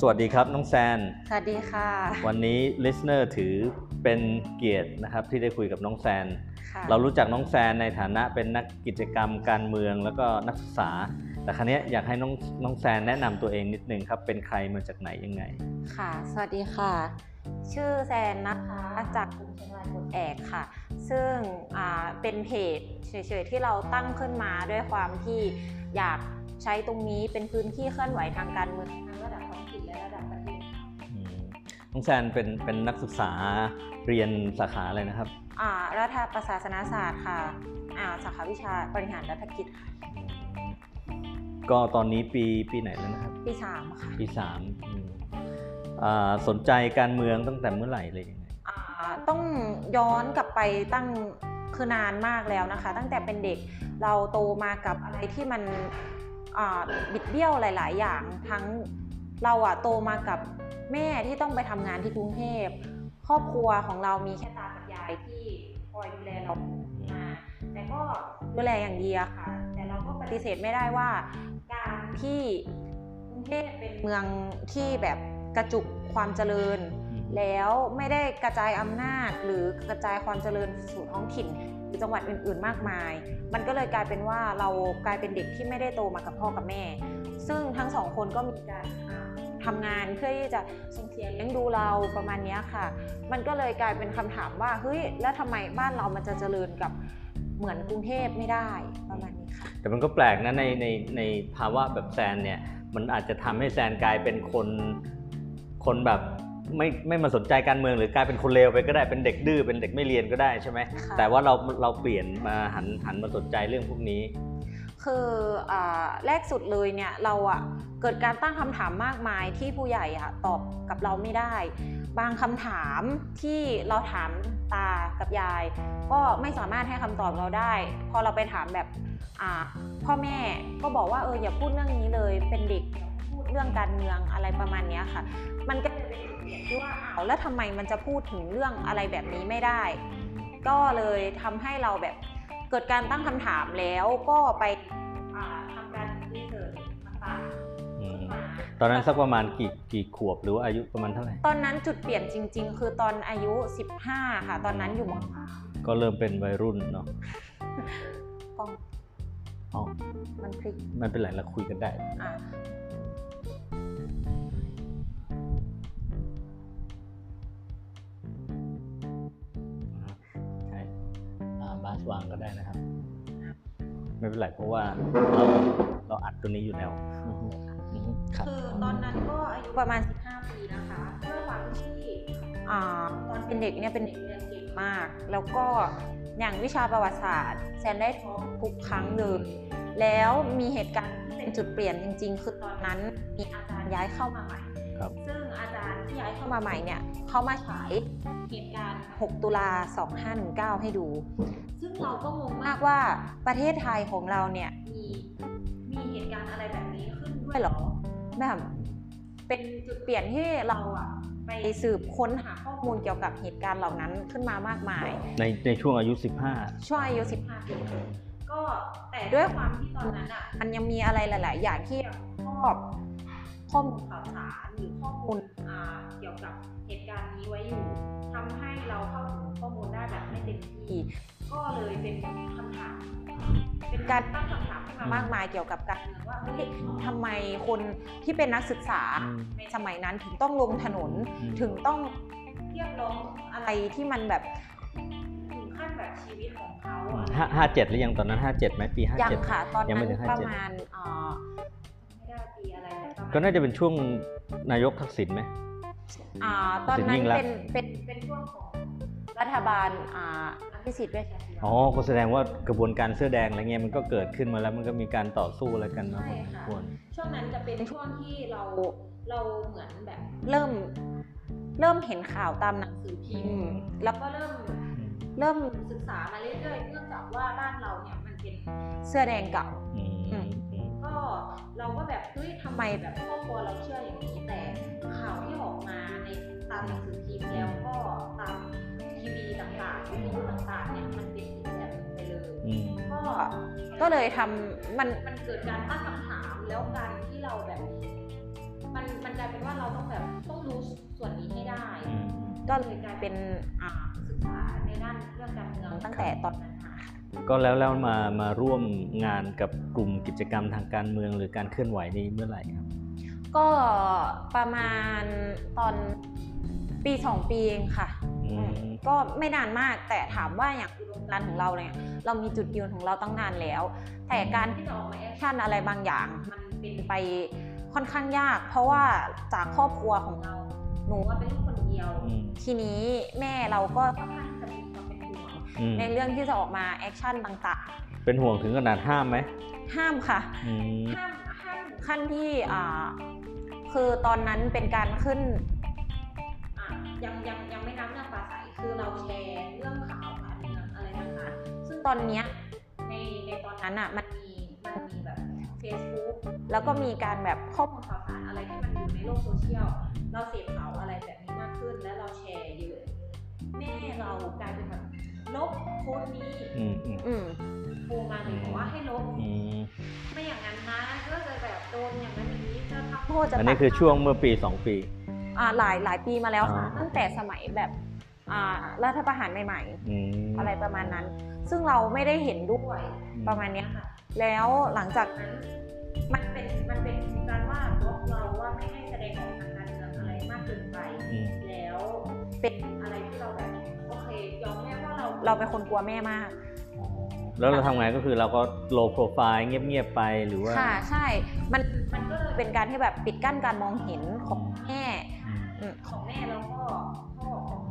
สวัสดีครับน้องแซน สวัสดีค่ะ วันนี้ listener ถือเป็นเกียรตินะครับที่ได้คุยกับน้องแซนค่ะเรารู้จักน้องแซนในฐานะเป็นนักกิจกรรมการเมืองแล้วก็นักศึกษา แต่ครั้นี้ยอยากให้น้องน้องแซนแนะนำตัวเองนิดนึงครับ เป็นใครมาจากไหนยังไง ค่ะ สวัสดีค่ะ ชื่อแซนนะคะจากกลุ่มเชียงรายกดแอกค่ะ ซึ่งอ่าเป็นเพจเฉยๆที่เราตั้งขึ้นมาด้วยความที่อยากใช้ตรงนี้เป็นพื้นที่เคลื่อนไหวทางการเมืองทั้งระดับท้องถิ่นและ ระดับประเทศค่ะอืมน้องแซนเป็นเป็นนักศึกษาเรียนสาขาอะไรนะครับ อ่ารัฐประศาสนศาสตร์ค่ะอ่าสาขาวิชาบริหารรัฐกิจค่ะก็ตอนนี้ปีปีไหนแล้วนะครับ ปีสามค่ะปีสามอืมอ่าสนใจการเมืองตั้งแต่เมื่อไหร่เลยยังไงอ่าต้องย้อนกลับไปตั้งคือนานมากแล้วนะคะ ตั้งแต่เป็นเด็กเราโตมากับอะไรที่มันอ่าบิดเบี้ยวหลาย ๆ อย่างทั้ง เราอะโตมากับแม่ที่ต้องไปทำงานที่กรุงเทพ ครอบครัวของเรามีแค่ตากับยายที่คอยดูแลเรามาแต่ก็ดูแลอย่างดีอะค่ะ แต่เราก็ปฏิเสธไม่ได้ว่าการที่กรุงเทพเป็นเมืองที่แบบกระจุกความเจริญ แล้วไม่ได้กระจายอำนาจหรือกระจายความเจริญสู่ท้องถิ่นหรือจังหวัดอื่น ๆ มากมาย มันก็เลยกลายเป็นว่าเรากลายเป็นเด็กที่ไม่ได้โตมากับพ่อกับแม่ ซึ่งทั้งสองคนก็มีการอ่า ทำงานเพื่อที่จะส่งเสียเลี้ยงดูเราประมาณเนี้ยค่ะ มันก็เลยกลายเป็นคำถามว่าเฮ้ยแล้วทำไมบ้านเรามันจะเจริญกับเหมือนกรุงเทพไม่ได้ประมาณนี้ค่ะแต่มันก็แปลกนะในในในภาวะแบบแซนเนี่ยมันอาจจะทำให้แซนกลายเป็นคนคนแบบไม่ไม่มาสนใจการเมืองหรือกลายเป็นคนเลวไปก็ได้เป็นเด็กดื้อเป็นเด็กไม่เรียนก็ได้ใช่ไหมค่ะแต่ว่าเราเราเปลี่ยนมาหันหันมาสนใจเรื่องพวกนี้ คืออาแรกสุดเลยเนี่ยเราอะเกิดการตั้งคำถามมากมายที่ผู้ใหญ่อะตอบกับเราไม่ได้ บางคำถามที่เราถามตากับยาย ก็ไม่สามารถให้คำตอบเราได้ พอเราไปถามแบบพ่อแม่ก็บอกว่าเอออย่าพูดเรื่องนี้เลยเป็นเด็กพูดเรื่องการเมืองอะไรประมาณนี้ค่ะ มันก็เลยเป็นจุดเปลี่ยนที่ว่าอ้าวแล้วทำไมมันจะพูดถึงเรื่องอะไรแบบนี้ไม่ได้ ก็เลยทำให้เราแบบเกิดการตั้งคำถามแล้วก็ไป ตอนนั้นสักประมาณกี่กี่ขวบหรือว่าอายุประมาณเท่าไหร่ ตอนนั้นจุดเปลี่ยนจริง ๆ คือตอนอายุ 15 ค่ะ ตอนนั้นอยู่มสามก็เริ่มเป็นวัยรุ่นเนาะกล้องอ๋อมันพลิกไมันเป็นไรเราคุยกันได้อะใช่อ่าบาสวางก็ได้นะครับ ไม่เป็นไรเพราะว่าเราเราอัดตัวนี้อยู่แล้วอือฮึอือฮึ ครับคือตอนนั้นก็อายุประมาณ 15 ปีนะคะด้วยความที่อ่าตอนเป็นเด็กเนี่ยเป็นเด็กเรียนเก่งมาก แล้วก็อย่างวิชาประวัติศาสตร์แซนได้ท็อปทุกครั้งเลยแล้วมีเหตุการณ์ที่เป็นจุดเปลี่ยนจริง ๆ คือตอนนั้นมีอาจารย์ย้ายเข้ามาใหม่ครับซึ่งอาจารย์ที่ย้ายเข้ามาใหม่เนี่ยเขามาฉายเหตุการณ์ 6 ตุลา 2519 ให้ดู ซึ่งเราก็งงมากว่าประเทศไทยของเราเนี่ยมีมีเหตุการณ์อะไรแบบนี้ขึ้นด้วยเหรอ แบบเป็นจุดเปลี่ยนที่เราอะไปสืบค้นหาข้อมูลเกี่ยวกับเหตุการณ์เหล่านั้นขึ้นมามากมาย ในในช่วงอายุช่วงอายุ 15ปีก็แต่ด้วยความที่ตอนนั้นอะมันยังมีอะไรหลาย ๆ อย่างที่ครอบข้อมูลข่าวสารหรือข้อมูลอ่าเกี่ยวกับเหตุการณ์นี้ไว้อยู่ทำให้เราเข้าถึงข้อมูลได้แบบไม่เต็มที่ ก็เลยเป็นคำถามเป็นการตั้งคำถามขึ้นมามากมายเกี่ยวกับการเมืองว่าเฮ้ยทำไมคนที่เป็นนักศึกษาอืมในสมัยนั้นถึงต้องลงถนนอืมถึงต้องเรียกร้องอะไรที่มันแบบถึงขั้นแบบชีวิตของเขาอะห้าห้าเจ็ดหรือยังตอนนั้นห้าเจ็ดไหมปีห้ายังเจ็ดค่ะตอนยังนั้ไม่นถึงประ57มาณเอ่อไม่ได้ปีอะไรแต่ประมณก็น่าจะเป็นช่วงนายกทักษิณไหมอ่าตอนถึงนั้ยิ่นงรักษณ์เป็นเป็นเป็นช่วงของ รัฐบาลอ่าอภิสิทธิ์เวชชาชีวะ อ๋อ ก็แสดงว่ากระบวนการเสื้อแดงอะไรเงี้ยมันก็เกิดขึ้นมาแล้วมันก็มีการต่อสู้อะไรกันมาพอสมควร ช่วงนั้นจะเป็นช่วงที่เราเราเหมือนแบบเริ่มเริ่มเห็นข่าวตามหนังสือพิมพ์ แล้วก็เริ่มเริ่มศึกษามาเรื่อยๆเนื่องจากว่าบ้านเราเนี่ยมันเป็นเสื้อแดงเก่าอืมอืมอืมก็เราก็แบบเฮ้ยทำไมแบบครอบครัวเราเชื่ออย่างนี้แต่ข่าวที่ออกมาในตามหนังสือพิมพ์แล้วก็ตาม ทีวีต่างๆวิทยุต่างๆเนี่ยมันเป็นอีกแบบหนึ่งไปเลย อืม ก็ก็เลยทำมันมันเกิดการตั้งคำถามแล้วการที่เราแบบ มันมันกลายเป็นว่าเราต้องแบบต้องรู้ส่วนนี้ให้ได้อืม ก็เลยกลายเป็นอ่า ศึกษาในด้านเรื่องการเมืองตั้งแต่ตอนนั้นมาค่ะ ก็แล้วแล้วมามาร่วมงานกับกลุ่มกิจกรรมทางการเมืองหรือการเคลื่อนไหวนี้เมื่อไหร่ครับ ก็ประมาณตอนปีสองปีเองค่ะอืม ก็ไม่นานมากแต่ถามว่าอย่างอุดมการณ์ของเราเนี่ยเรามีจุดยืนของเราตั้งนานแล้ว แต่การที่จะออกมา action อะไรบางอย่าง มันเป็นไปค่อนข้างยาก เพราะว่าจากครอบครัวของเราหนูว่าเป็นลูกคนเดียวอืมทีนี้แม่เราก็ค่อนข้างจะมีความเป็นห่วงอืมในเรื่องที่จะออกมา action ต่างเป็นห่วงถึงขนาดห้ามไหมๆห้ามค่ะอืมห้ามห้ามถึงขั้นที่อ่าคือตอนนั้นเป็นการขึ้นอะยังยังยัง ไม่นับเรื่องปราศัยคือเราแชร์เรื่องข่าวการเมืองอะไรต่างๆซึ่งตอนเนี้ยในในตอนนั้นอะมันมีมันมีแบบ Facebook แล้วก็มีการแบบข้อมูลข่าวสารอะไรที่มันอยู่ในโลกโซเชียลเราเสพข่าวอะไรแบบนี้มากขึ้น และเราแชร์เยอะแม่เรากลายเป็นแบบลบโพสต์นี้อืมอืมอืมโทรมาเลยบอกว่าให้ลบอืมไม่อย่างนั้นนะก็จะแบบโดนอย่างนั้นอย่างนี้จะทำโทษจะอันนี้คือช่วงเมื่อปีสองปี หลายหลายปีมาแล้วค่ะอ่าตั้งแต่สมัยแบบอ่ารัฐประหารใหม่อืมๆอะไรประมาณนั้น ซึ่งเราไม่ได้เห็นด้วยอืมประมาณเนี้ยค่ะ แล้วหลังจากนั้นมันเป็นมันเป็นการว่าบล็อกเราว่าไม่ให้แสดงออกทางการเมืองอะไรมากเกินไปอืมแล้วเป็นอะไรที่เราแบบโอเคยอมแม่ว่าเราเราเป็นคนกลัวแม่มากอ๋อ แล้วเราทำไงก็คือเราก็ low profile เงียบๆไปหรือว่าค่ะใช่มันมันก็เลยเป็นการที่แบบปิดกั้นการมองเห็นของแม่อืมอืมของแม่แล้วก็พ่อของ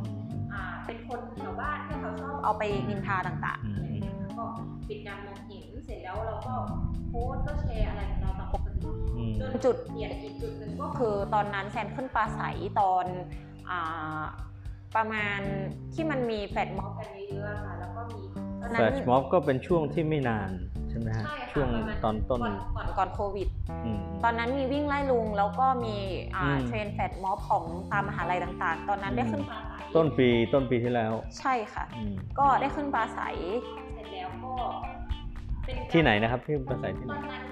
อ่าเป็นคนแถวบ้านที่เขาชอบเอาไปนินทาต่างอืๆมอืมแล้วก็ปิดการมองเห็นเสร็จแล้วเราก็โพสต์ก็แชร์อะไรของเราตามปกติอืมจนจุดเปลี่ยนอีกจุดหนึ่งก็คือตอนนั้นแซนด์ขึ้นปราศรัยตอนอ่าประมาณที่มันมีแฟลชม็อบกันเยอะๆค่ะแล้วก็มีตอน แฟนั้ลนชม็อบก็เป็นช่วงที่ไม่นานใช่ไหมฮะใช่ค่ะช่วงประมาณตอนต้น ก่อนก่อนก่อนโควิดอืมตอนนั้นมีวิ่งไล่ลุงแล้วก็มีอ่าอืมเทรนด์แฟลชม็อบของตามมหาลัยต่างๆ ตอนนั้นได้อืมขึ้นปราศรัยต้นปีต้นปีที่แล้ว ใช่ค่ะอืมก็ได้ขึ้นปราศรัยเสร็จแล้วก็เป็นการที่ไหนนะครับที่ภาษาที่ตไหนอนนั้น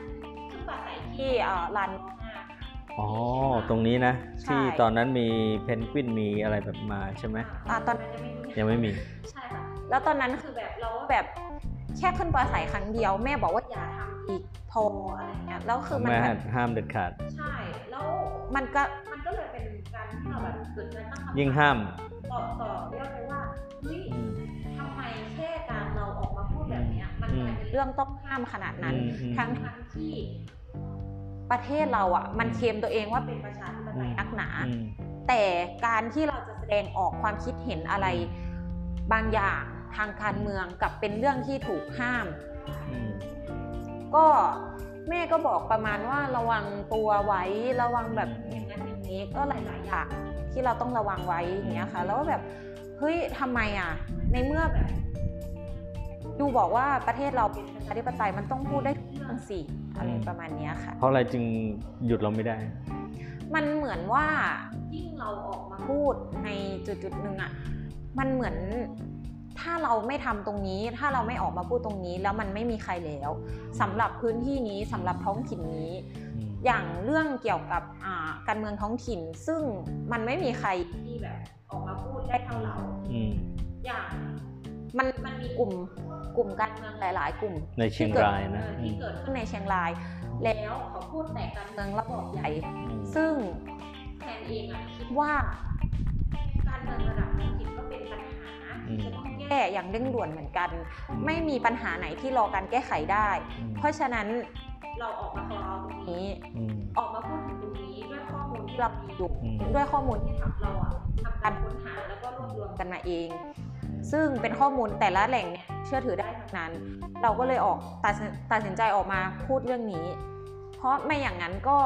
ขึ้นปลาใสที่อ่าลานหน้าค่ะอ๋อ ตรงนี้นะใช่ที่ตอนนั้นมีเพนกวินมีอะไรแบบมาใช่ไหมอ่าตอนนั้นยังไม่มียังไม่มี ใช่ค่ะ แล้วตอนนั้นคือแบบเราก็แบบแค่ขึ้นปลาใสครั้งเดียว แม่บอกว่าอย่าทำอีกโทรอะไรเงี้ยแล้วคือมันแม่แบบห้ามเด็ดขาด ใช่ แล้วมันก็มันก็เลยเป็นการที่เราแบบเกิดการตั้งคำถามยิ่งห้ามต่อต่อเรียกไปว่าเฮ้ยอืมทำไมแค่การเราออกมาพูดแบบเนี้ยมันอืกมลายเป็นเรื่องต้องห้ามขนาดนั้นอืมอืมทั้งทั้งที่ประเทศเราอะ มันเคลมตัวเองว่าเป็นประชาธิปไตยนักหนาอืมแต่การที่เราจะแสดงออกความคิดเห็นอะไรบางอย่าง ทางการเมืองกับเป็นเรื่องที่ถูกห้ามอืมก็แม่ก็บอกประมาณว่าระวังตัวไว้ระวังแบบอย่างนั้นอย่างนี้ก็หลายๆอย่างที่เราต้องระวังไว้อย่างเงี้ยค่ะ แล้วก็แบบเฮ้ยทำไมอะ ในเมื่อแบบดูบอกว่าประเทศเราเป็นประชาธิปไตยมันต้องพูดได้ทุกเรื่องสิอะไรประมาณเนี้ยค่ะ เพราะอะไรจึงหยุดเราไม่ได้ มันเหมือนว่ายิ่งเราออกมาพูดในจุดจุดๆหนึ่งอะมันเหมือน ถ้าเราไม่ทำตรงนี้ ถ้าเราไม่ออกมาพูดตรงนี้ แล้วมันไม่มีใครแล้วสำหรับพื้นที่นี้สำหรับท้องถิ่นนี้อืมอย่างเรื่องเกี่ยวกับอ่าการเมืองท้องถิ่น ซึ่งมันไม่มีใครที่แบบออกมาพูดได้เท่าเราอืมอย่างมันมันมีกลุ่มกลุ่มการเมืองหลาย ๆ กลุ่มในเชียงรายนะเออที่เกิดขึ้นในเชียงราย แล้วเขาพูดแต่การเมืองระบอบใหญ่อืมซึ่งแทนเองอะคิดว่าการเมืองระดับท้องถิ่นก็เป็นปัญหา ที่จะต้องแก้อย่างเร่งด่วนเหมือนกัน ไม่มีปัญหาไหนที่รอการแก้ไขได้อืมเพราะฉะนั้นเราออกมาของเราตรงนี้อืมออกมาพูดถึงตรงนี้ด้วยข้อมูลที่เรามีอยู่อืมด้วยข้อมูลที่เราอะทำการค้นหาแล้วก็รวบรวมกันมาเอง ซึ่งเป็นข้อมูลแต่ละแหล่งเนี่ยเชื่อถือได้ทั้งนั้น เราก็เลยออกตัดสินตัดสินใจออกมาพูดเรื่องนี้ เพราะไม่อย่างนั้นก็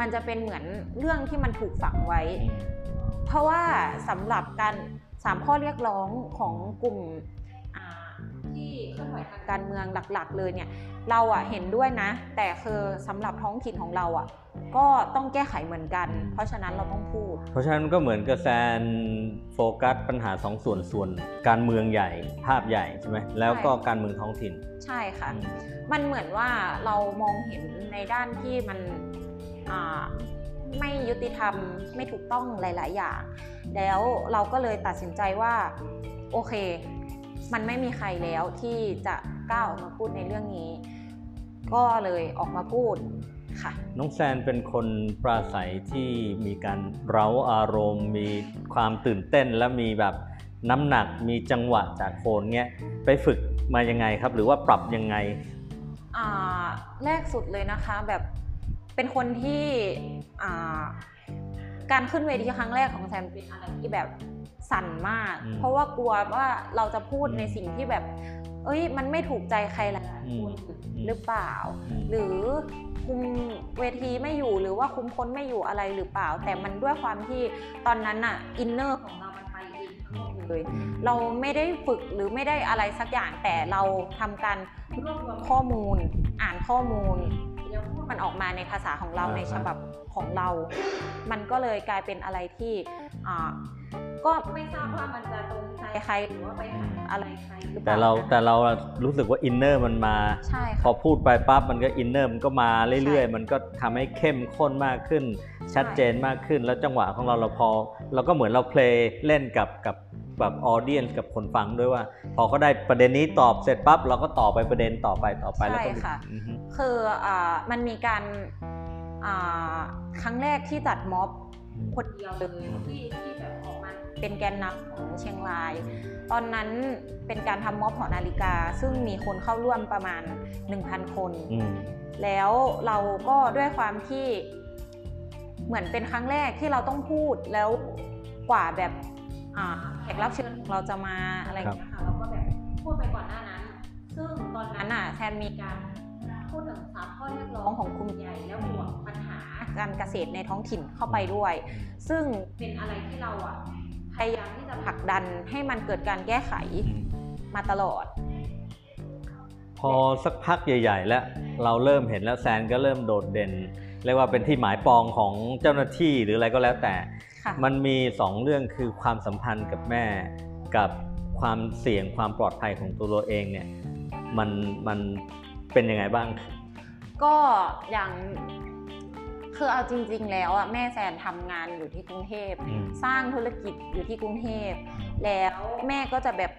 มันจะเป็นเหมือนเรื่องที่มันถูกฝังไว้อืมเพราะว่าสำหรับการ สามข้อเรียกร้องของกลุ่มอ่าที่เคลื่อนไหวทางการเมืองหลักๆ เลยเนี่ยเราอะเห็นด้วยนะ แต่คือสำหรับท้องถิ่นของเราอะก็ต้องแก้ไขเหมือนกัน เพราะฉะนั้นเราต้องพูด เพราะฉะนั้นก็เหมือนกับแซนโฟกัสปัญหาสองส่วนส่วน การเมืองใหญ่ภาพใหญ่ใช่ไหมแล้วก็การเมืองท้องถิ่น ใช่ค่ะอืมมันเหมือนว่าเรามองเห็นในด้านที่มันอ่าไม่ยุติธรรมไม่ถูกต้องหลาย ๆ อย่าง แล้วเราก็เลยตัดสินใจว่าโอเค มันไม่มีใครแล้วที่จะกล้าออกมาพูดในเรื่องนี้ ก็เลยออกมาพูดค่ะ น้องแซนเป็นคนปราศัยที่มีการเร้าอารมณ์ มีความตื่นเต้นและมีแบบน้ำหนักมีจังหวะจากโคนเงี้ยไปฝึกมายังไงครับ หรือว่าปรับยังไงอ่าแรกสุดเลยนะคะแบบเป็นคนที่อ่า การขึ้นเวทีครั้งแรกของแซนด์เป็นอะไรที่แบบสั่นมากอืมเพราะว่ากลัวว่าเราจะพูดในสิ่งที่แบบ เอ้ย มันไม่ถูกใจใครหลายๆคนอืมหรือเปล่าอืมหรือคุมเวทีไม่อยู่หรือว่าคุมคนไม่อยู่อะไรหรือเปล่า แต่มันด้วยความที่ตอนนั้นอะ inner ของเรามันไปเองทั้งหมดเลยเราไม่ได้ฝึกหรือไม่ได้อะไรสักอย่างแต่เราทำการรวบรวมข้อมูล อ่านข้อมูลแล้วพูดมันออกมาในภาษาของเราอ่าฮะในฉบับ ของเรา มันก็เลยกลายเป็นอะไรที่อ่าก็ไม่ทราบว่ามันจะตรงใจใครหรือว่าไปขัดอะไรใครหรือเปแต่ล่าเรานะแต่เรารู้สึกว่า inner มันมาใช่พอค่ะพูดไปปั๊บมันก็ inner มันก็มาเรื่อยใช่ๆมันก็ทำให้เข้มข้นมากขึ้น ชัดเจนมากขึ้นแล้วจังหวะของเราเราพอ เราก็เหมือนเราเพลงเล่นกับกับแบบออเดียนกับคนฟังด้วยว่า พอเขาได้ประเด็นนี้ตอบเสร็จปั๊บเราก็ต่อไปประเด็นต่อไปต่อไปแล้วก็ใช่ค่ะอือฮึคืออ่ามันมีการอ่า ครั้งแรกที่จัดม็อบคนเดียวเลยที่ที่แบบออกมาเป็นแกนนำของเชียงราย ตอนนั้นเป็นการทำม็อบหอนาฬิกา ซึ่งมีคนเข้าร่วมประมาณ 1,000 คนอืมแล้วเราก็ด้วยความที่เหมือนเป็นครั้งแรกที่เราต้องพูดแล้วกว่าแบบอ่าแขกรับเชิญของเราจะมาอะไรอย่างเงี้ยค่ะเราก็แบบพูดไปก่อนหน้านั้น ซึ่งตอนนั้นอะแทนมีการ พูดถึงสามข้อเรียกร้องของกลุ่มใหญ่แล้วบวกปัญหาการเกษตรในท้องถิ่นเข้าไปด้วย ซึ่งเป็นอะไรที่เราอะพยายามที่จะผลักดันให้มันเกิดการแก้ไขอืมมาตลอด พอสักพักใหญ่ ๆ แล้วเราเริ่มเห็นแล้วแซนก็เริ่มโดดเด่นเรียกว่าเป็นที่หมายปองของเจ้าหน้าที่หรืออะไรก็แล้วแต่ค่ะมันมีสองเรื่องคือความสัมพันธ์กับแม่กับความเสี่ยงความปลอดภัยของตัวเราเองเนี่ยมันมัน เป็นยังไงบ้าง ก็อย่างคือเอาจริง ๆ แล้วอะแม่แซนทำงานอยู่ที่กรุงเทพ อืม สร้างธุรกิจอยู่ที่กรุงเทพ แล้วแม่ก็จะแบบ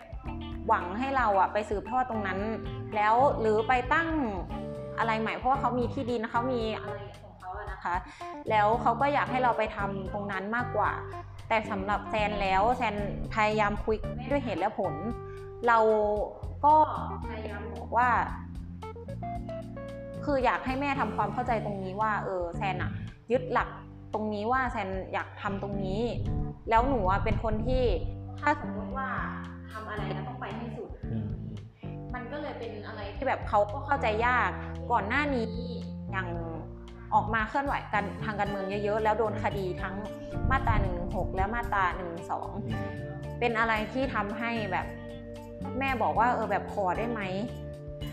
หวังให้เราอะไปสืบทอดตรงนั้น แล้วหรือไปตั้งอะไรใหม่เพราะว่าเขามีที่ดินเขามีอะไรของเขาอะนะคะ แล้วเขาก็อยากให้เราไปทำตรงนั้นมากกว่า แต่สำหรับแซนแล้วแซนพยายามคุยกับแม่ด้วยเหตุและผล เราก็พยายามบอกว่า คืออยากให้แม่ทำความเข้าใจตรงนี้ว่าเออแซนอะยึดหลักตรงนี้ว่าแซนอยากทำตรงนี้ แล้วหนูอะเป็นคนที่ถ้าสมมติว่าทำอะไรแล้วต้องไปให้สุดอืมมันก็เลยเป็นอะไรที่แบบเขาก็เข้าใจยากก่อนหน้านี้อย่างออกมาเคลื่อนไหวกันทางการเมืองเยอะๆ แล้วโดนคดีทั้งมาตรา1นึและมาตรา1นึเป็นอะไรที่ทำให้แบบแม่บอกว่าเออแบบขอได้ไหม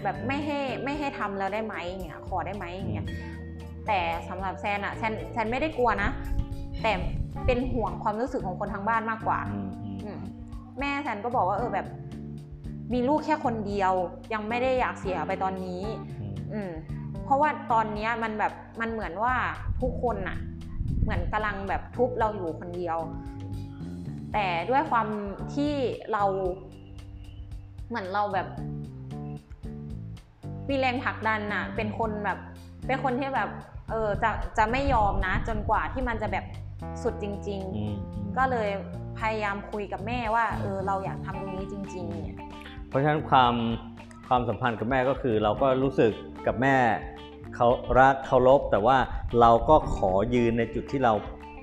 แบบไม่ให้ไม่ให้ทำแล้วได้ไหมอย่างเงี้ยขอได้ไหมอย่างเงี้ยแต่สำหรับแซนอะแซนแซนไม่ได้กลัวนะ แต่เป็นห่วงความรู้สึกของคนทางบ้านมากกว่าอืมอืมอืมแม่แซนก็บอกว่าเออแบบมีลูกแค่คนเดียว ยังไม่ได้อยากเสียไปตอนนี้ อืมอืมเพราะว่าตอนเนี้ยมันแบบมันเหมือนว่าทุกคนน่ะเหมือนกำลังแบบทุบเราอยู่คนเดียว แต่ด้วยความที่เราเหมือนเราแบบ มีแรงผลักดันน่ะ เป็นคนแบบ เป็นคนที่แบบ เออ จะ จะไม่ยอมนะ จนกว่าที่มันจะแบบสุดจริงๆอืมก็เลยพยายามคุยกับแม่ว่า เออ เราอยากทำตรงนี้จริง ๆ เนี่ย เพราะฉะนั้นความความสัมพันธ์กับแม่ก็คือ เราก็รู้สึกกับแม่เขารักเคารพแต่ว่าเราก็ขอยืนในจุดที่เรา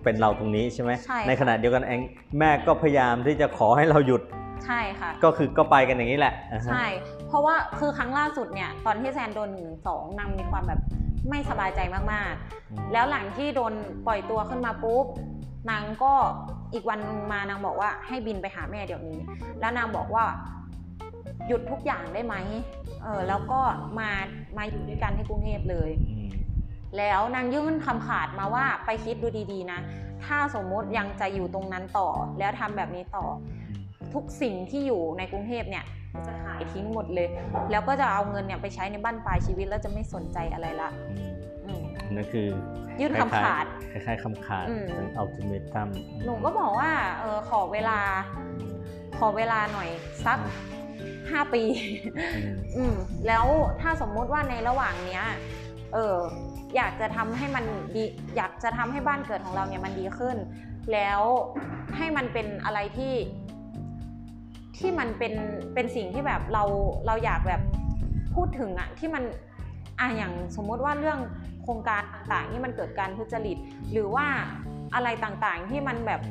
เป็นเราตรงนี้ใช่ไหมใช่ค่ะขณะเดียวกันเองแม่ก็พยายามที่จะขอให้เราหยุด ใช่ค่ะ ก็คือก็ไปกันอย่างนี้แหละอ่าฮะใช่ เพราะว่าคือครั้งล่าสุดเนี่ยตอนที่แซนโดนหนึ่งสองนางมีความแบบไม่สบายใจมากอืมๆแล้วหลังที่โดนปล่อยตัวขึ้นมาปุ๊บนางก็อีกวันนึงมานางบอกว่าให้บินไปหาแม่เดี๋ยวนี้ แล้วนางบอกว่าหยุดทุกอย่างได้ไหมเออแล้วก็มามาอยู่ด้วยกันที่กรุงเทพเลยอืมแล้วนางยื่นคำขาดมาว่าไปคิดดูดีๆนะ ถ้าสมมติยังจะอยู่ตรงนั้นต่อ แล้วทำแบบนี้ต่อ ทุกสิ่งที่อยู่ในกรุงเทพเนี่ยจะขายทิ้งหมดเลย แล้วก็จะเอาเงินเนี่ยไปใช้ในบ้านปลายชีวิตแล้วจะไม่สนใจอะไรละอืมอืมนั่นคือยื่นคำขาดคล้ายๆคำขาดอืมเป็นอัลติเมตัมหนูก็บอกว่าเออขอเวลา ขอเวลาหน่อยสักห้าปี อืมแล้วถ้าสมมุติว่าในระหว่างเนี้ย เอออยากจะทำให้มันดีอยากจะทำให้บ้านเกิดของเราเนี่ยมันดีขึ้น แล้วให้มันเป็นอะไรที่ ที่มันเป็นเป็นสิ่งที่แบบเราเราอยากแบบพูดถึงอะที่มันอะอย่างสมมุติว่าเรื่องโครงการต่างๆที่มันเกิดการทุจริต หรือว่าอะไรต่างๆที่มันแบบ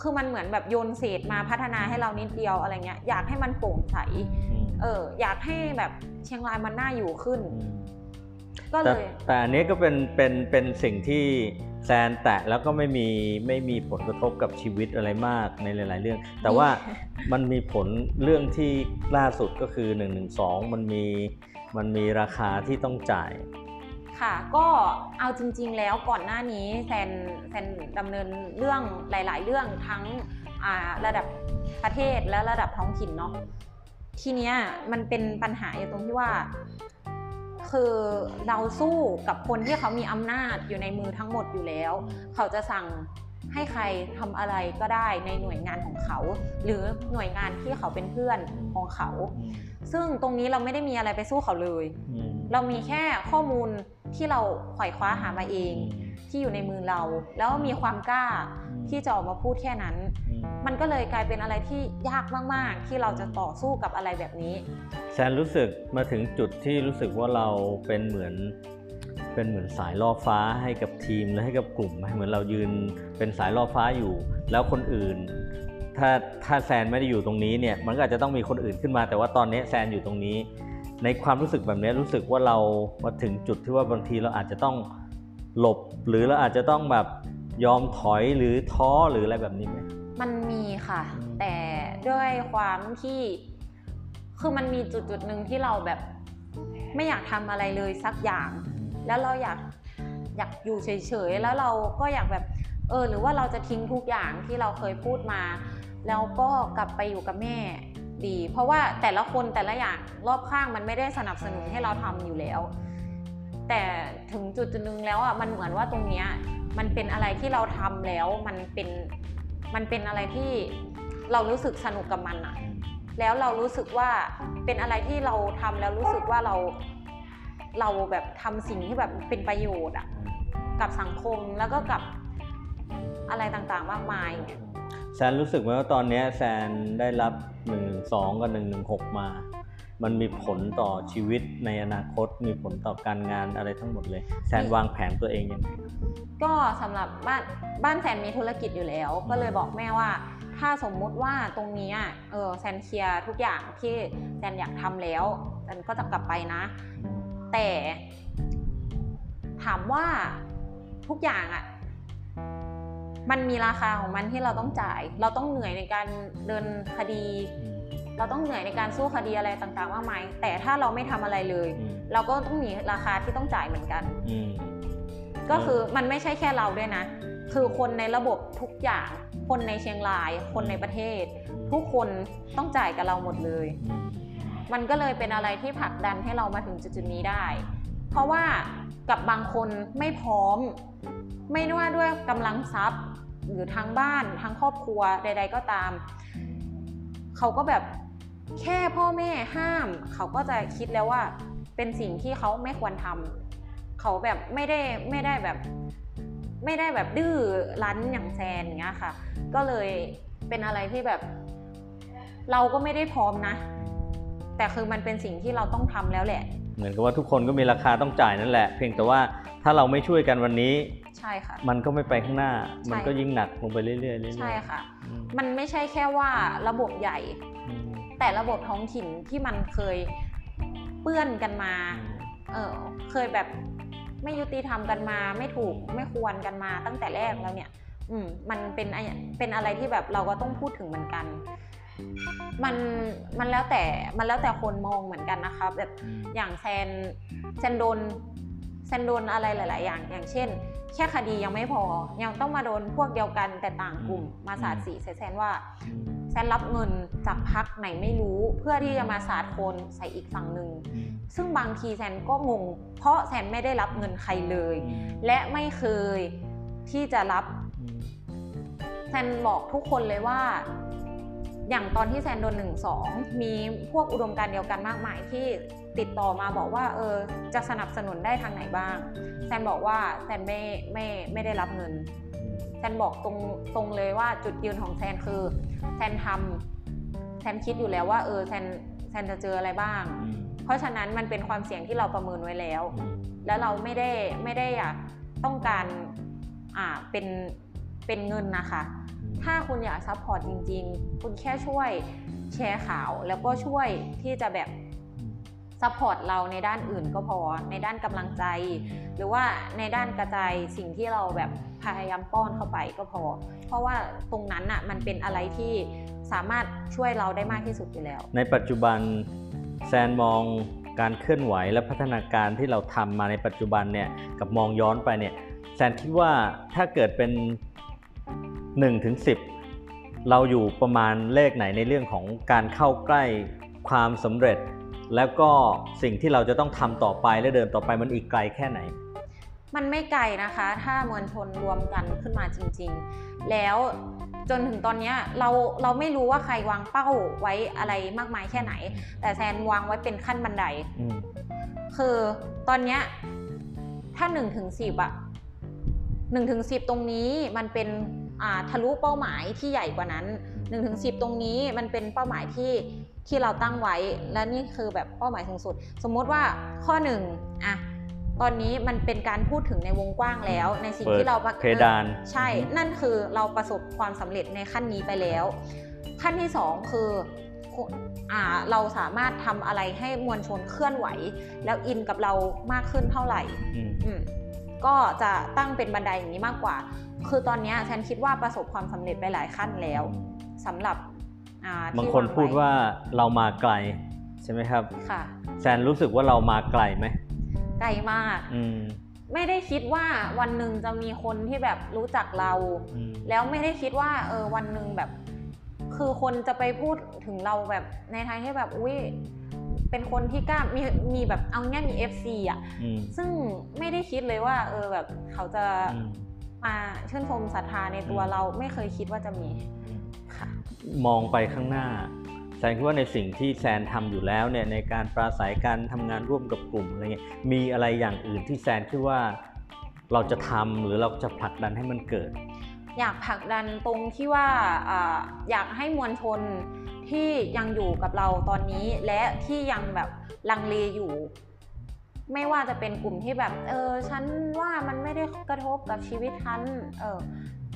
คือมันเหมือนแบบโยนเศษมาพัฒนาให้เรานิดเดียวอะไรเงี้ยอยากให้มันโปร่งใสเอออยากให้แบบเชียงรายมันน่าอยู่ขึ้น ก็เลแต่ยแต่อันนี้ก็เป็นเป็นเป็นสิ่งที่ แซนแตะแล้วก็ไม่มีไม่มีผลกระทบกับชีวิตอะไรมากในหลาย ๆ เรื่อง แต่ว่ามันมีผลเรื่องที่ล่าสุดก็คือ1นึมันมีมันมีราคาที่ต้องจ่ายค่ะก็เอาจริง ๆ แล้วก่อนหน้านี้แซนแซนดำเนินเรื่องหลาย ๆ เรื่องทั้งอ่าระดับประเทศและระดับท้องถิ่นเนาะทีเนี้ยมันเป็นปัญหาอยู่ตรงที่ว่า คือเราสู้กับคนที่เขามีอำนาจอยู่ในมือทั้งหมดอยู่แล้ว เขาจะสั่งให้ใครทำอะไรก็ได้ในหน่วยงานของเขา หรือหน่วยงานที่เขาเป็นเพื่อนของเขา ซึ่งตรงนี้เราไม่ได้มีอะไรไปสู้เขาเลย เรามีแค่ข้อมูล ที่เราไขว่คว้าหามาเอง ที่อยู่ในมือเรา แล้วมีความกล้าที่จะออกมาพูดแค่นั้น มันก็เลยกลายเป็นอะไรที่ยากมาก ๆ ที่เราจะต่อสู้กับอะไรแบบนี้แซนรู้สึกมาถึงจุดที่รู้สึกว่าเราเป็นเหมือนเป็นเหมือนสายล่อฟ้าให้กับทีมและให้กับกลุ่ม เหมือนเรายืนเป็นสายล่อฟ้าอยู่ แล้วคนอื่น ถ้าถ้าแซนไม่ได้อยู่ตรงนี้เนี่ยมันก็อาจจะต้องมีคนอื่นขึ้นมา แต่ว่าตอนนี้แซนอยู่ตรงนี้ ในความรู้สึกแบบนี้รู้สึกว่าเรามาถึงจุดที่ว่าบางทีเราอาจจะต้องหลบ หรือเราอาจจะต้องแบบยอมถอยหรือท้อหรืออะไรแบบนี้ไหมมันมีค่ะอืมแต่ด้วยความที่คือมันมีจุดจุดๆหนึ่งที่เราแบบไม่อยากทำอะไรเลยสักอย่าง แล้วเราอยากอยากอยู่เฉยๆแล้วเราก็อยากแบบเออหรือว่าเราจะทิ้งทุกอย่างที่เราเคยพูดมา แล้วก็กลับไปอยู่กับแม่ ดี เพราะว่าแต่ละคนแต่ละอย่างรอบข้างมันไม่ได้สนับสนุนให้เราทำอยู่แล้ว แต่ถึงจุดจุดหนึงแล้วอะมันเหมือนว่าตรงเนี้ยมันเป็นอะไรที่เราทำแล้วมันเป็นมันเป็นอะไรที่เรารู้สึกสนุกกับมันอะแล้วเรารู้สึกว่าเป็นอะไรที่เราทำแล้วรู้สึกว่าเราเราแบบทำสิ่งที่แบบเป็นประโยชน์อะกับสังคมแล้วก็กับอะไรต่างๆมากมายเนี่ย แซนรู้สึกไหมว่าตอนเนี้ยแซนได้รับ1นึกับ1นึมา มันมีผลต่อชีวิตในอนาคต มีผลต่อการงานอะไรทั้งหมดเลย แซนวางแผนตัวเองยังไงก็สำหรับบ้านบ้านแซนมีธุรกิจอยู่แล้ว ก็เลยบอกแม่ว่า ถ้าสมมุติว่าตรงนี้อะเออแซนเคลียร์ทุกอย่างที่แซนอยากทำแล้วแซนก็จะกลับไปนะ แต่ ถามว่าทุกอย่างอะ่ะ มันมีราคาของมันที่เราต้องจ่าย เราต้องเหนื่อยในการเดินคดี เราต้องเหนื่อยในการสู้คดีอะไรต่างๆมากมายแต่ถ้าเราไม่ทำอะไรเลยอืมเราก็ต้องมีราคาที่ต้องจ่ายเหมือนกันอืมก็คือมันไม่ใช่แค่เราด้วยนะ คือคนในระบบทุกอย่าง คนในเชียงราย คนในประเทศ ทุกคนต้องจ่ายกับเราหมดเลยอืมมันก็เลยเป็นอะไรที่ผลักดันให้เรามาถึงจุดๆนี้ได้ เพราะว่า กับบางคนไม่พร้อม ไม่ว่าด้วยกำลังทรัพย์ หรือทั้งบ้านทั้งครอบครัวใด ๆ ก็ตาม เขาก็แบบแค่พ่อแม่ห้าม เขาก็จะคิดแล้วว่า เป็นสิ่งที่เขาไม่ควรทำเขาแบบไม่ได้ไม่ได้แบบ ไม่ได้แบบดื้อรั้นอย่างแซนอย่างเงี้ยค่ะ ก็เลยเป็นอะไรที่แบบ เราก็ไม่ได้พร้อมนะ แต่คือมันเป็นสิ่งที่เราต้องทำแล้วแหละ เหมือนกับว่าทุกคนก็มีราคาต้องจ่ายนั่นแหละ เพียงแต่ว่าถ้าเราไม่ช่วยกันวันนี้ ใช่ค่ะ มันก็ไม่ไปข้างหน้าใช่มันก็ยิ่งหนักลงไปเรื่อยๆเรื่อยๆใช่ค่ะอืมมันไม่ใช่แค่ว่าระบบใหญ่อืมแต่ระบบท้องถิ่นที่มันเคยเปื้อนกันมาเออเคยแบบไม่ยุติธรรมกันมา ไม่ถูกไม่ควรกันมาตั้งแต่แรกแล้วเนี่ย อืมมันเป็นไอเป็นอะไรที่แบบเราก็ต้องพูดถึงเหมือนกัน มันมันแล้วแต่มันแล้วแต่คนมองเหมือนกันนะคะแบบอืมอย่างแซนแซนโดนแซนโดนอะไรหลาย ๆ อย่าง อย่างเช่น แค่คดียังไม่พอ ยังต้องมาโดนพวกเดียวกันแต่ต่างกลุ่มมาสาดสีใส่แซนว่าอืมแซนรับเงินจากพักไหนไม่รู้ เพื่อที่จะมาสาดโคนใส่อีกฝั่งหนึ่งอืมซึ่งบางทีแซนก็งง เพราะแซนไม่ได้รับเงินใครเลย และไม่เคยที่จะรับอืมแซนบอกทุกคนเลยว่า อย่างตอนที่แซนโดนหนึ่งสองมีพวกอุดมการณ์เดียวกันมากมายที่ติดต่อมาบอกว่าเออจะสนับสนุนได้ทางไหนบ้าง แซนบอกว่าแซนไม่ไม่ไม่ได้รับเงิน แซนบอกตรงตรงเลยว่าจุดยืนของแซนคือ แซนทำแซนคิดอยู่แล้วว่าเออแซนแซนจะเจออะไรบ้างอืมเพราะฉะนั้นมันเป็นความเสี่ยงที่เราประเมินไว้แล้วอืมแล้วเราไม่ได้ไม่ได้อยากต้องการอ่าเป็นเป็นเงินนะคะ ถ้าคุณอยาก support จริง ๆ คุณแค่ช่วยแชร์ข่าวแล้วก็ช่วยที่จะแบบ support เราในด้านอื่นก็พอในด้านกำลังใจ หรือว่าในด้านกระจายสิ่งที่เราแบบพยายามป้อนเข้าไปก็พอ เพราะว่าตรงนั้นอะมันเป็นอะไรที่สามารถช่วยเราได้มากที่สุดอยู่แล้ว ในปัจจุบันแซนมองการเคลื่อนไหวและพัฒนาการที่เราทำมาในปัจจุบันเนี่ยกับมองย้อนไปเนี่ยแซนคิดว่าถ้าเกิดเป็น 1ถึง10 เราอยู่ประมาณเลขไหนในเรื่องของการเข้าใกล้ความสำเร็จ แล้วก็สิ่งที่เราจะต้องทำต่อไปและเดินต่อไปมันอีกไกลแค่ไหน มันไม่ไกลนะคะ ถ้ามวลชนรวมกันขึ้นมาจริง ๆ แล้วจนถึงตอนเนี้ยเราเราไม่รู้ว่าใครวางเป้าไว้อะไรมากมายแค่ไหน แต่แซนวางไว้เป็นขั้นบันไดอืมคือตอนเนี้ยถ้า1นถึงสิอะหนึ่งถึงสิตรงนี้มันเป็นอ่า ทะลุเป้าหมายที่ใหญ่กว่านั้น1นถึงสิตรงนี้มันเป็นเป้าหมายที่ที่เราตั้งไว้ และนี่คือแบบเป้าหมายสูงสุด สมมติว่าข้อหนึ่งอะตอนนี้มันเป็นการพูดถึงในวงกว้างแล้ว ในสิ่งเปิดที่เราประเพดานใช่ นั่นคือเราประสบความสำเร็จในขั้นนี้ไปแล้ว ขั้นที่สองคืออ่าเราสามารถทำอะไรให้มวลชนเคลื่อนไหว แล้วอินกับเรามากขึ้นเท่าไหร่อืมอืม ก็จะตั้งเป็นบันไดอย่างนี้มากกว่า คือตอนเนี้ยฉันคิดว่าประสบความสำเร็จไปหลายขั้นแล้วสำหรับอ่าบางที่คนงไพูดว่าเรามาไกลใช่ไหมครับค่ะแซนรู้สึกว่าเรามาไกลไหมไกลมากอืมไม่ได้คิดว่าวันหนึ่งจะมีคนที่แบบรู้จักเราอืมแล้วไม่ได้คิดว่าเออวันหนึ่งแบบ คือคนจะไปพูดถึงเราแบบในทางที่แบบอุ้ย เป็นคนที่กล้ามีมีแบบเอาง่ายมี FC อะอืม ซึ่งไม่ได้คิดเลยว่า เออแบบเขาจะอืม มาชื่นชมศรัทธาในตัวอืมเราไม่เคยคิดว่าจะมีอืมค่ะ มองไปข้างหน้าแซนคิดว่าในสิ่งที่แซนทำอยู่แล้วเนี่ยในการปราศัยการทำงานร่วมกับกลุ่มอะไรเงี้ยมีอะไรอย่างอื่นที่แซนคิดว่าเราจะทำหรือเราจะผลักดันให้มันเกิด อยากผลักดันตรงที่ว่าอ่าอยากให้มวลชน ที่ยังอยู่กับเราตอนนี้และที่ยังแบบลังเลอยู่ ไม่ว่าจะเป็นกลุ่มที่แบบเออฉันว่ามันไม่ได้กระทบกับชีวิตฉันเออ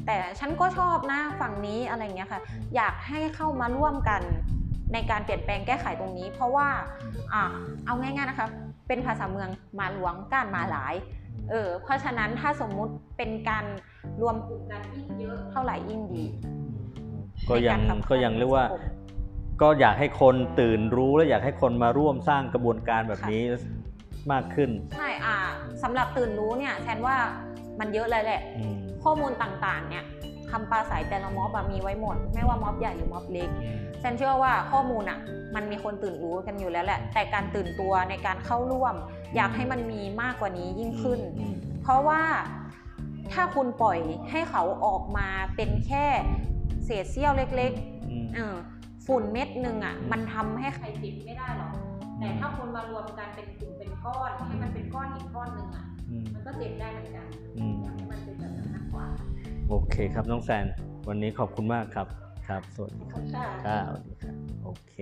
แต่ฉันก็ชอบนะฝั่งนี้อะไรอย่างเงี้ยค่ะ อยากให้เข้ามาร่วมกันในการเปลี่ยนแปลงแก้ไขตรงนี้ เพราะว่าอ่าเอาง่ายๆนะคะ เป็นภาษาเมืองมาหลวงก้านมาหลายเออเพราะฉะนั้นถ้าสมมุติเป็นการรวมกลุ่มกันยิ่งเยอะเท่าไหร่ยิ่งดี ก็ยังในารขับเคลื่อนก็ยังเรียกว่าสังคม ก็อยากให้คนตื่นรู้และอยากให้คนมาร่วมสร้างกระบวนการแบบนี้มากขึ้น ใช่อ่าสำหรับตื่นรู้เนี่ยแทนว่ามันเยอะเลยแหละ อืมข้อมูลต่างๆ เนี่ยคำปราศัยแต่ละม็อบอะมีไว้หมด ไม่ว่าม็อบใหญ่หรือม็อบเล็ก แซนเชื่อว่าข้อมูลอะมันมีคนตื่นรู้กันอยู่แล้วแหละ แต่การตื่นตัวในการเข้าร่วม อยากให้มันมีมากกว่านี้ยิ่งขึ้น อืม เพราะว่าถ้าคุณปล่อยให้เขาออกมาเป็นแค่เศษเสี้ยวเล็กอืมๆเออ ฝุ่นเม็ดหนึ่งอะอืมมันทำให้ใครติดไม่ได้หรอกแต่ถ้าคุณมารวมกันเป็นกลุ่มเป็นก้อนให้มันเป็นก้อนหินก้อนหนึ่งอะอืมมันก็เจ็บได้เหมือนกันอืมอยากให้มันเป็นแบบนั้นมากกว่าโอเคครับน้องแซน วันนี้ขอบคุณมากครับครับสวัสดีขคอรับบคุณค่ะครับสวัสดีครับโอเค